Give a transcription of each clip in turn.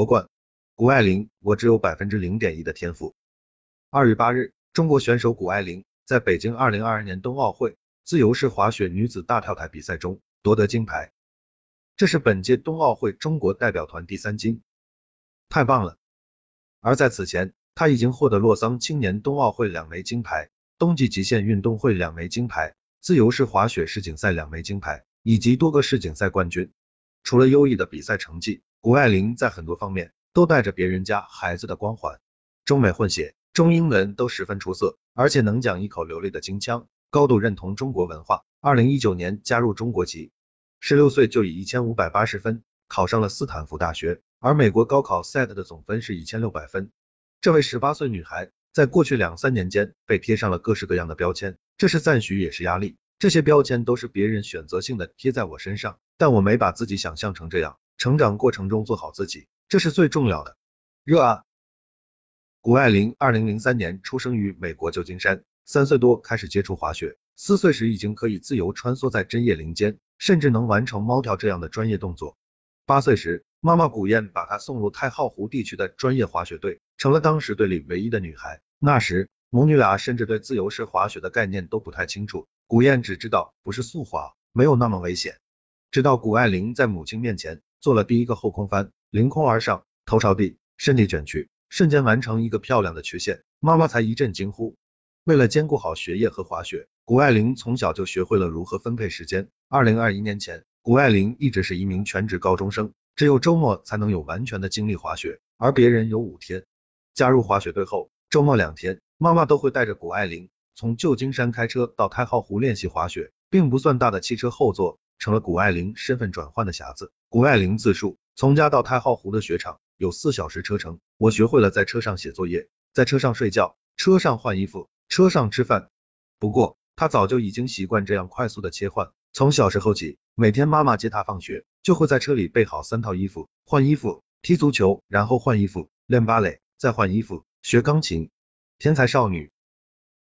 夺冠。谷爱凌，我只有百分之零点一的天赋。二月八日，中国选手谷爱凌在北京二零二二年冬奥会自由式滑雪女子大跳台比赛中夺得金牌，这是本届冬奥会中国代表团第三金，太棒了！而在此前，她已经获得洛桑青年冬奥会两枚金牌，冬季极限运动会两枚金牌，自由式滑雪世锦赛两枚金牌，以及多个世锦赛冠军。除了优异的比赛成绩，谷爱凌在很多方面。都带着别人家孩子的光环，中美混血，中英文都十分出色，而且能讲一口流利的京腔，高度认同中国文化。二零一九年加入中国籍，十六岁就以一千五百八十分考上了斯坦福大学，而美国高考 SAT 的总分是一千六百分。这位十八岁女孩在过去两三年间被贴上了各式各样的标签，这是赞许也是压力。这些标签都是别人选择性的贴在我身上，但我没把自己想象成这样，成长过程中做好自己。这是最重要的。热爱。谷爱凌，二零零三年出生于美国旧金山，三岁多开始接触滑雪，四岁时已经可以自由穿梭在针叶林间，甚至能完成猫跳这样的专业动作。八岁时，妈妈古燕把她送入太浩湖地区的专业滑雪队，成了当时队里唯一的女孩。那时，母女俩甚至对自由式滑雪的概念都不太清楚，古燕只知道不是速滑，没有那么危险。直到谷爱凌在母亲面前做了第一个后空翻。凌空而上，头朝地，身体卷曲，瞬间完成一个漂亮的曲线，妈妈才一阵惊呼。为了兼顾好学业和滑雪，谷爱凌从小就学会了如何分配时间。二零二一年前，谷爱凌一直是一名全职高中生，只有周末才能有完全的精力滑雪，而别人有五天。加入滑雪队后，周末两天，妈妈都会带着谷爱凌从旧金山开车到太浩湖练习滑雪，并不算大的汽车后座成了谷爱凌身份转换的匣子。谷爱凌自述。从家到太浩湖的雪场有四小时车程，我学会了在车上写作业，在车上睡觉，车上换衣服，车上吃饭。不过他早就已经习惯这样快速的切换，从小时候起，每天妈妈接他放学，就会在车里备好三套衣服，换衣服，踢足球，然后换衣服，练芭蕾，再换衣服，学钢琴。天才少女，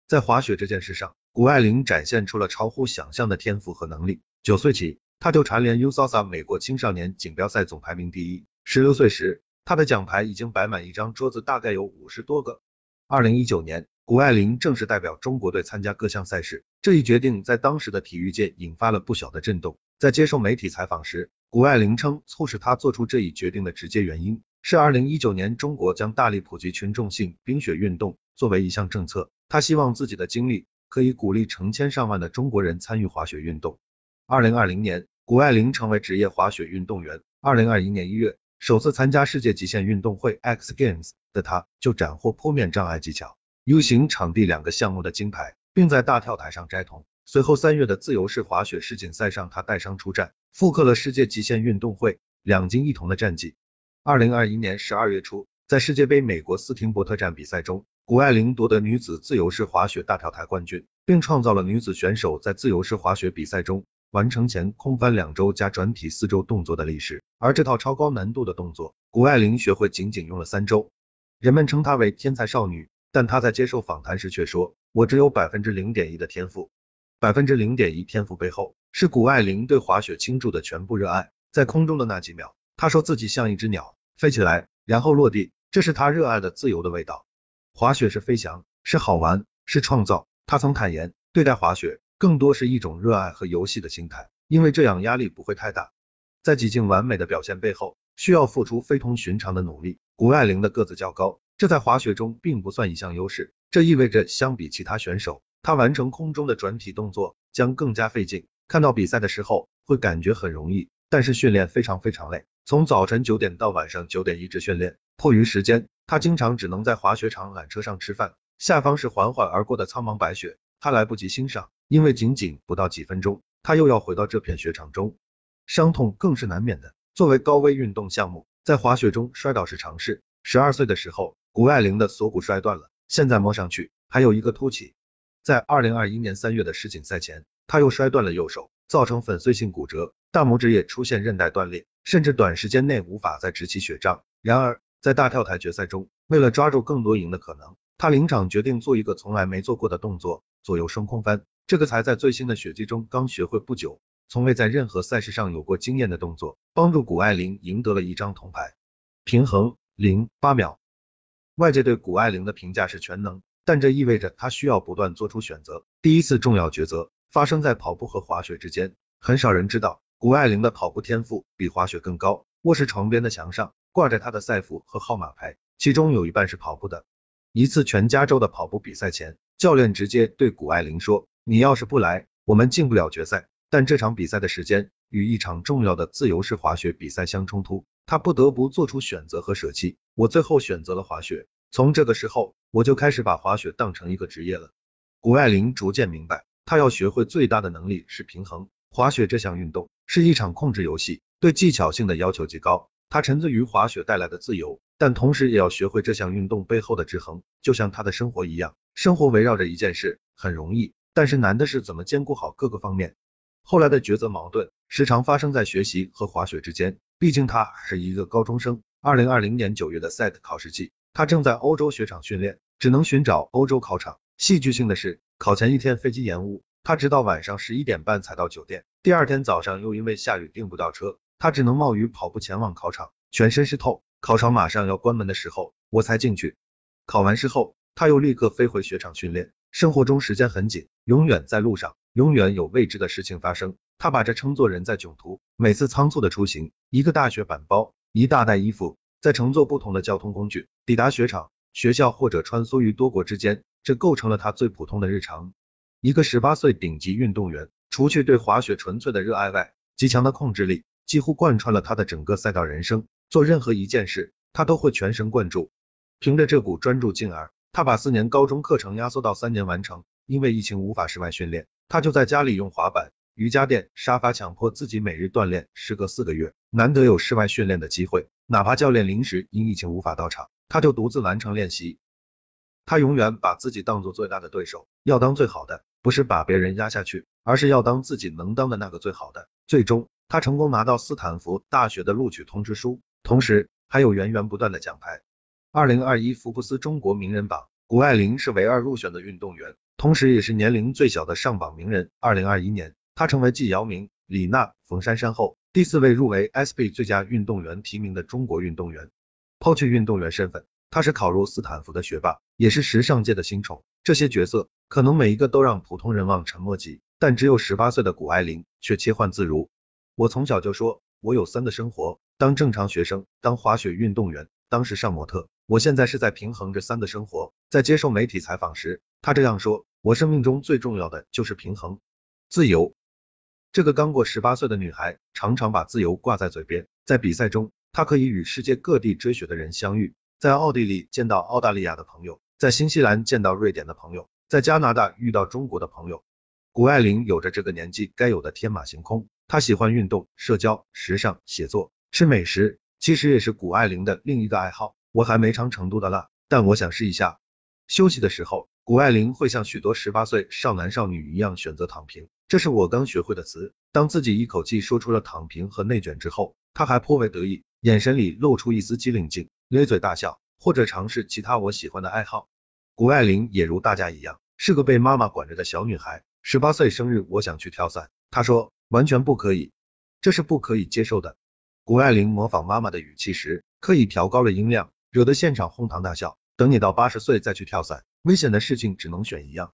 在滑雪这件事上，谷爱凌展现出了超乎想象的天赋和能力。九岁起。她就蝉联 USASA 美国青少年锦标赛总排名第一。十六岁时，她的奖牌已经摆满一张桌子，大概有五十多个。二零一九年，谷爱凌正式代表中国队参加各项赛事，这一决定在当时的体育界引发了不小的震动。在接受媒体采访时，谷爱凌称，促使她做出这一决定的直接原因是二零一九年中国将大力普及群众性冰雪运动作为一项政策，他希望自己的经历可以鼓励成千上万的中国人参与滑雪运动。二零二零年，谷爱凌成为职业滑雪运动员。二零二一年一月，首次参加世界极限运动会 X Games 的她，就斩获坡面障碍技巧、U 型场地两个项目的金牌，并在大跳台上摘铜。随后三月的自由式滑雪世锦赛上，她带伤出战，复刻了世界极限运动会两金一铜的战绩。二零二一年十二月初，在世界杯美国斯廷伯特站比赛中，谷爱凌夺得女子自由式滑雪大跳台冠军，并创造了女子选手在自由式滑雪比赛中。完成前空翻两周加转体四周动作的历史，而这套超高难度的动作，谷爱凌学会仅仅用了三周。人们称她为天才少女，但她在接受访谈时却说：“我只有百分之零点一的天赋。”百分之零点一天赋背后，是谷爱凌对滑雪倾注的全部热爱。在空中的那几秒，她说自己像一只鸟，飞起来，然后落地，这是她热爱的自由的味道。滑雪是飞翔，是好玩，是创造。他曾坦言，对待滑雪。更多是一种热爱和游戏的心态，因为这样压力不会太大。在几近完美的表现背后，需要付出非同寻常的努力。谷爱凌的个子较高，这在滑雪中并不算一项优势，这意味着相比其他选手，她完成空中的转体动作将更加费劲。看到比赛的时候会感觉很容易，但是训练非常非常累，从早晨九点到晚上九点一直训练。迫于时间，他经常只能在滑雪场缆车上吃饭，下方是缓缓而过的苍茫白雪，他来不及欣赏。因为仅仅不到几分钟，他又要回到这片雪场中，伤痛更是难免的。作为高危运动项目，在滑雪中摔倒是常事。十二岁的时候，谷爱凌的锁骨摔断了，现在摸上去还有一个凸起。在二零二一年三月的世锦赛前，他又摔断了右手，造成粉碎性骨折，大拇指也出现韧带断裂，甚至短时间内无法再直起雪杖。然而，在大跳台决赛中，为了抓住更多赢的可能，他临场决定做一个从来没做过的动作——左右升空翻。这个才在最新的雪季中刚学会不久，从未在任何赛事上有过经验的动作，帮助谷爱凌赢得了一张铜牌。平衡零八秒。外界对谷爱凌的评价是全能，但这意味着她需要不断做出选择。第一次重要抉择发生在跑步和滑雪之间。很少人知道，谷爱凌的跑步天赋比滑雪更高。卧室床边的墙上挂着她的赛服和号码牌，其中有一半是跑步的。一次全加州的跑步比赛前，教练直接对谷爱凌说：“你要是不来，我们进不了决赛。”但这场比赛的时间与一场重要的自由式滑雪比赛相冲突，他不得不做出选择和舍弃。我最后选择了滑雪。从这个时候，我就开始把滑雪当成一个职业了。谷爱凌逐渐明白，她要学会最大的能力是平衡。滑雪这项运动是一场控制游戏，对技巧性的要求极高。他沉醉于滑雪带来的自由，但同时也要学会这项运动背后的制衡，就像他的生活一样。生活围绕着一件事，很容易，但是难的是怎么兼顾好各个方面。后来的抉择矛盾时常发生在学习和滑雪之间，毕竟他是一个高中生。二零二零年九月的 SAT 考试季。他正在欧洲雪场训练，只能寻找欧洲考场。戏剧性的是，考前一天飞机延误，他直到晚上十一点半才到酒店。第二天早上又因为下雨订不到车，他只能冒雨跑步前往考场，全身湿透。考场马上要关门的时候，我才进去。考完试后，他又立刻飞回雪场训练。生活中时间很紧，永远在路上，永远有未知的事情发生。他把这称作人在囧途。每次仓促的出行，一个大雪板包，一大袋衣服。再乘坐不同的交通工具抵达雪场、学校或者穿梭于多国之间，这构成了他最普通的日常。一个十八岁顶级运动员，除去对滑雪纯粹的热爱外，极强的控制力几乎贯穿了他的整个赛道人生。做任何一件事，他都会全神贯注。凭着这股专注劲儿，他把四年高中课程压缩到三年完成。因为疫情无法室外训练，他就在家里用滑板。瑜伽垫、沙发，强迫自己每日锻炼，时隔四个月，难得有室外训练的机会，哪怕教练临时因疫情无法到场，他就独自完成练习。他永远把自己当做最大的对手，要当最好的，不是把别人压下去，而是要当自己能当的那个最好的。最终，他成功拿到斯坦福大学的录取通知书，同时还有源源不断的奖牌。二零二一福布斯中国名人榜，谷爱凌是唯二入选的运动员，同时也是年龄最小的上榜名人。二零二一年。他成为继姚明、李娜、冯珊珊后第四位入围 SB 最佳运动员提名的中国运动员。抛去运动员身份，他是考入斯坦福的学霸，也是时尚界的新宠。这些角色可能每一个都让普通人望尘莫及，但只有十八岁的谷爱凌却切换自如。我从小就说，我有三个生活：当正常学生，当滑雪运动员，当时尚模特。我现在是在平衡这三个生活。在接受媒体采访时，他这样说：我生命中最重要的就是平衡、自由。这个刚过十八岁的女孩，常常把自由挂在嘴边。在比赛中，她可以与世界各地追雪的人相遇，在奥地利见到澳大利亚的朋友，在新西兰见到瑞典的朋友，在加拿大遇到中国的朋友。谷爱凌有着这个年纪该有的天马行空，她喜欢运动、社交、时尚、写作、吃美食，其实也是谷爱凌的另一个爱好。我还没尝成都的辣，但我想试一下。休息的时候，谷爱凌会像许多十八岁少男少女一样选择躺平。这是我刚学会的词。当自己一口气说出了躺平和内卷之后，她还颇为得意，眼神里露出一丝机灵劲，咧嘴大笑，或者尝试其他我喜欢的爱好。谷爱凌也如大家一样，是个被妈妈管着的小女孩。十八岁生日，我想去跳伞，她说完全不可以，这是不可以接受的。谷爱凌模仿妈妈的语气时，刻意调高了音量，惹得现场哄堂大笑。等你到八十岁再去跳伞，危险的事情只能选一样。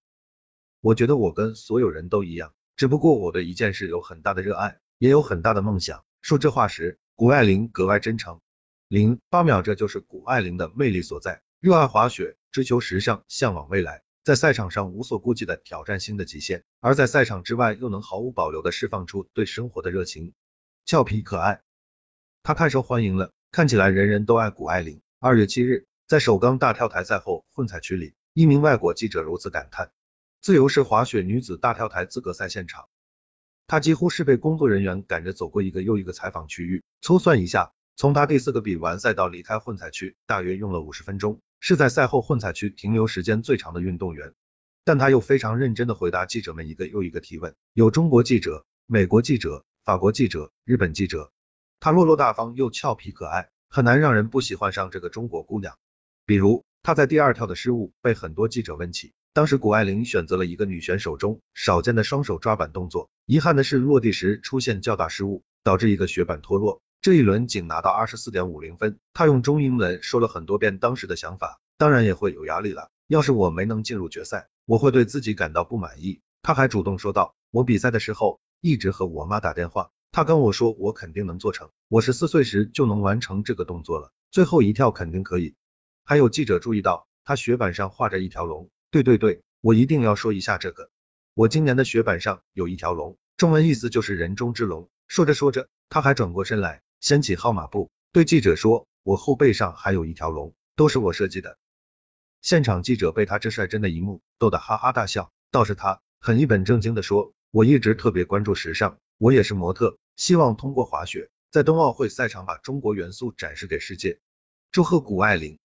我觉得我跟所有人都一样。只不过我对一件事有很大的热爱，也有很大的梦想。说这话时，谷爱凌格外真诚。零八秒，这就是谷爱凌的魅力所在。热爱滑雪，追求时尚，向往未来，在赛场上无所顾忌的挑战新的极限，而在赛场之外又能毫无保留的释放出对生活的热情。俏皮可爱，她太受欢迎了，看起来人人都爱谷爱凌。二月七日，在首钢大跳台赛后混采区里，一名外国记者如此感叹。自由式滑雪女子大跳台资格赛现场，她几乎是被工作人员赶着走过一个又一个采访区域。粗算一下，从她第四个比完赛到离开混采区，大约用了五十分钟，是在赛后混采区停留时间最长的运动员。但她又非常认真的回答记者们一个又一个提问，有中国记者、美国记者、法国记者、日本记者。她落落大方又俏皮可爱，很难让人不喜欢上这个中国姑娘。比如她在第二跳的失误被很多记者问起。当时谷爱凌选择了一个女选手中少见的双手抓板动作，遗憾的是落地时出现较大失误，导致一个雪板脱落。这一轮仅拿到二十四点五零分，他用中英文说了很多遍当时的想法，当然也会有压力了。要是我没能进入决赛，我会对自己感到不满意。他还主动说道，我比赛的时候一直和我妈打电话，她跟我说我肯定能做成，我十四岁时就能完成这个动作了，最后一跳肯定可以。还有记者注意到，他雪板上画着一条龙，对对对，我一定要说一下这个，我今年的雪板上有一条龙，中文意思就是人中之龙。说着说着，他还转过身来。掀起号码布，对记者说：“我后背上还有一条龙，都是我设计的。”现场记者被他这率真的一幕逗得哈哈大笑，倒是他很一本正经地说：“我一直特别关注时尚，我也是模特，希望通过滑雪在冬奥会赛场把中国元素展示给世界。”祝贺谷爱凌！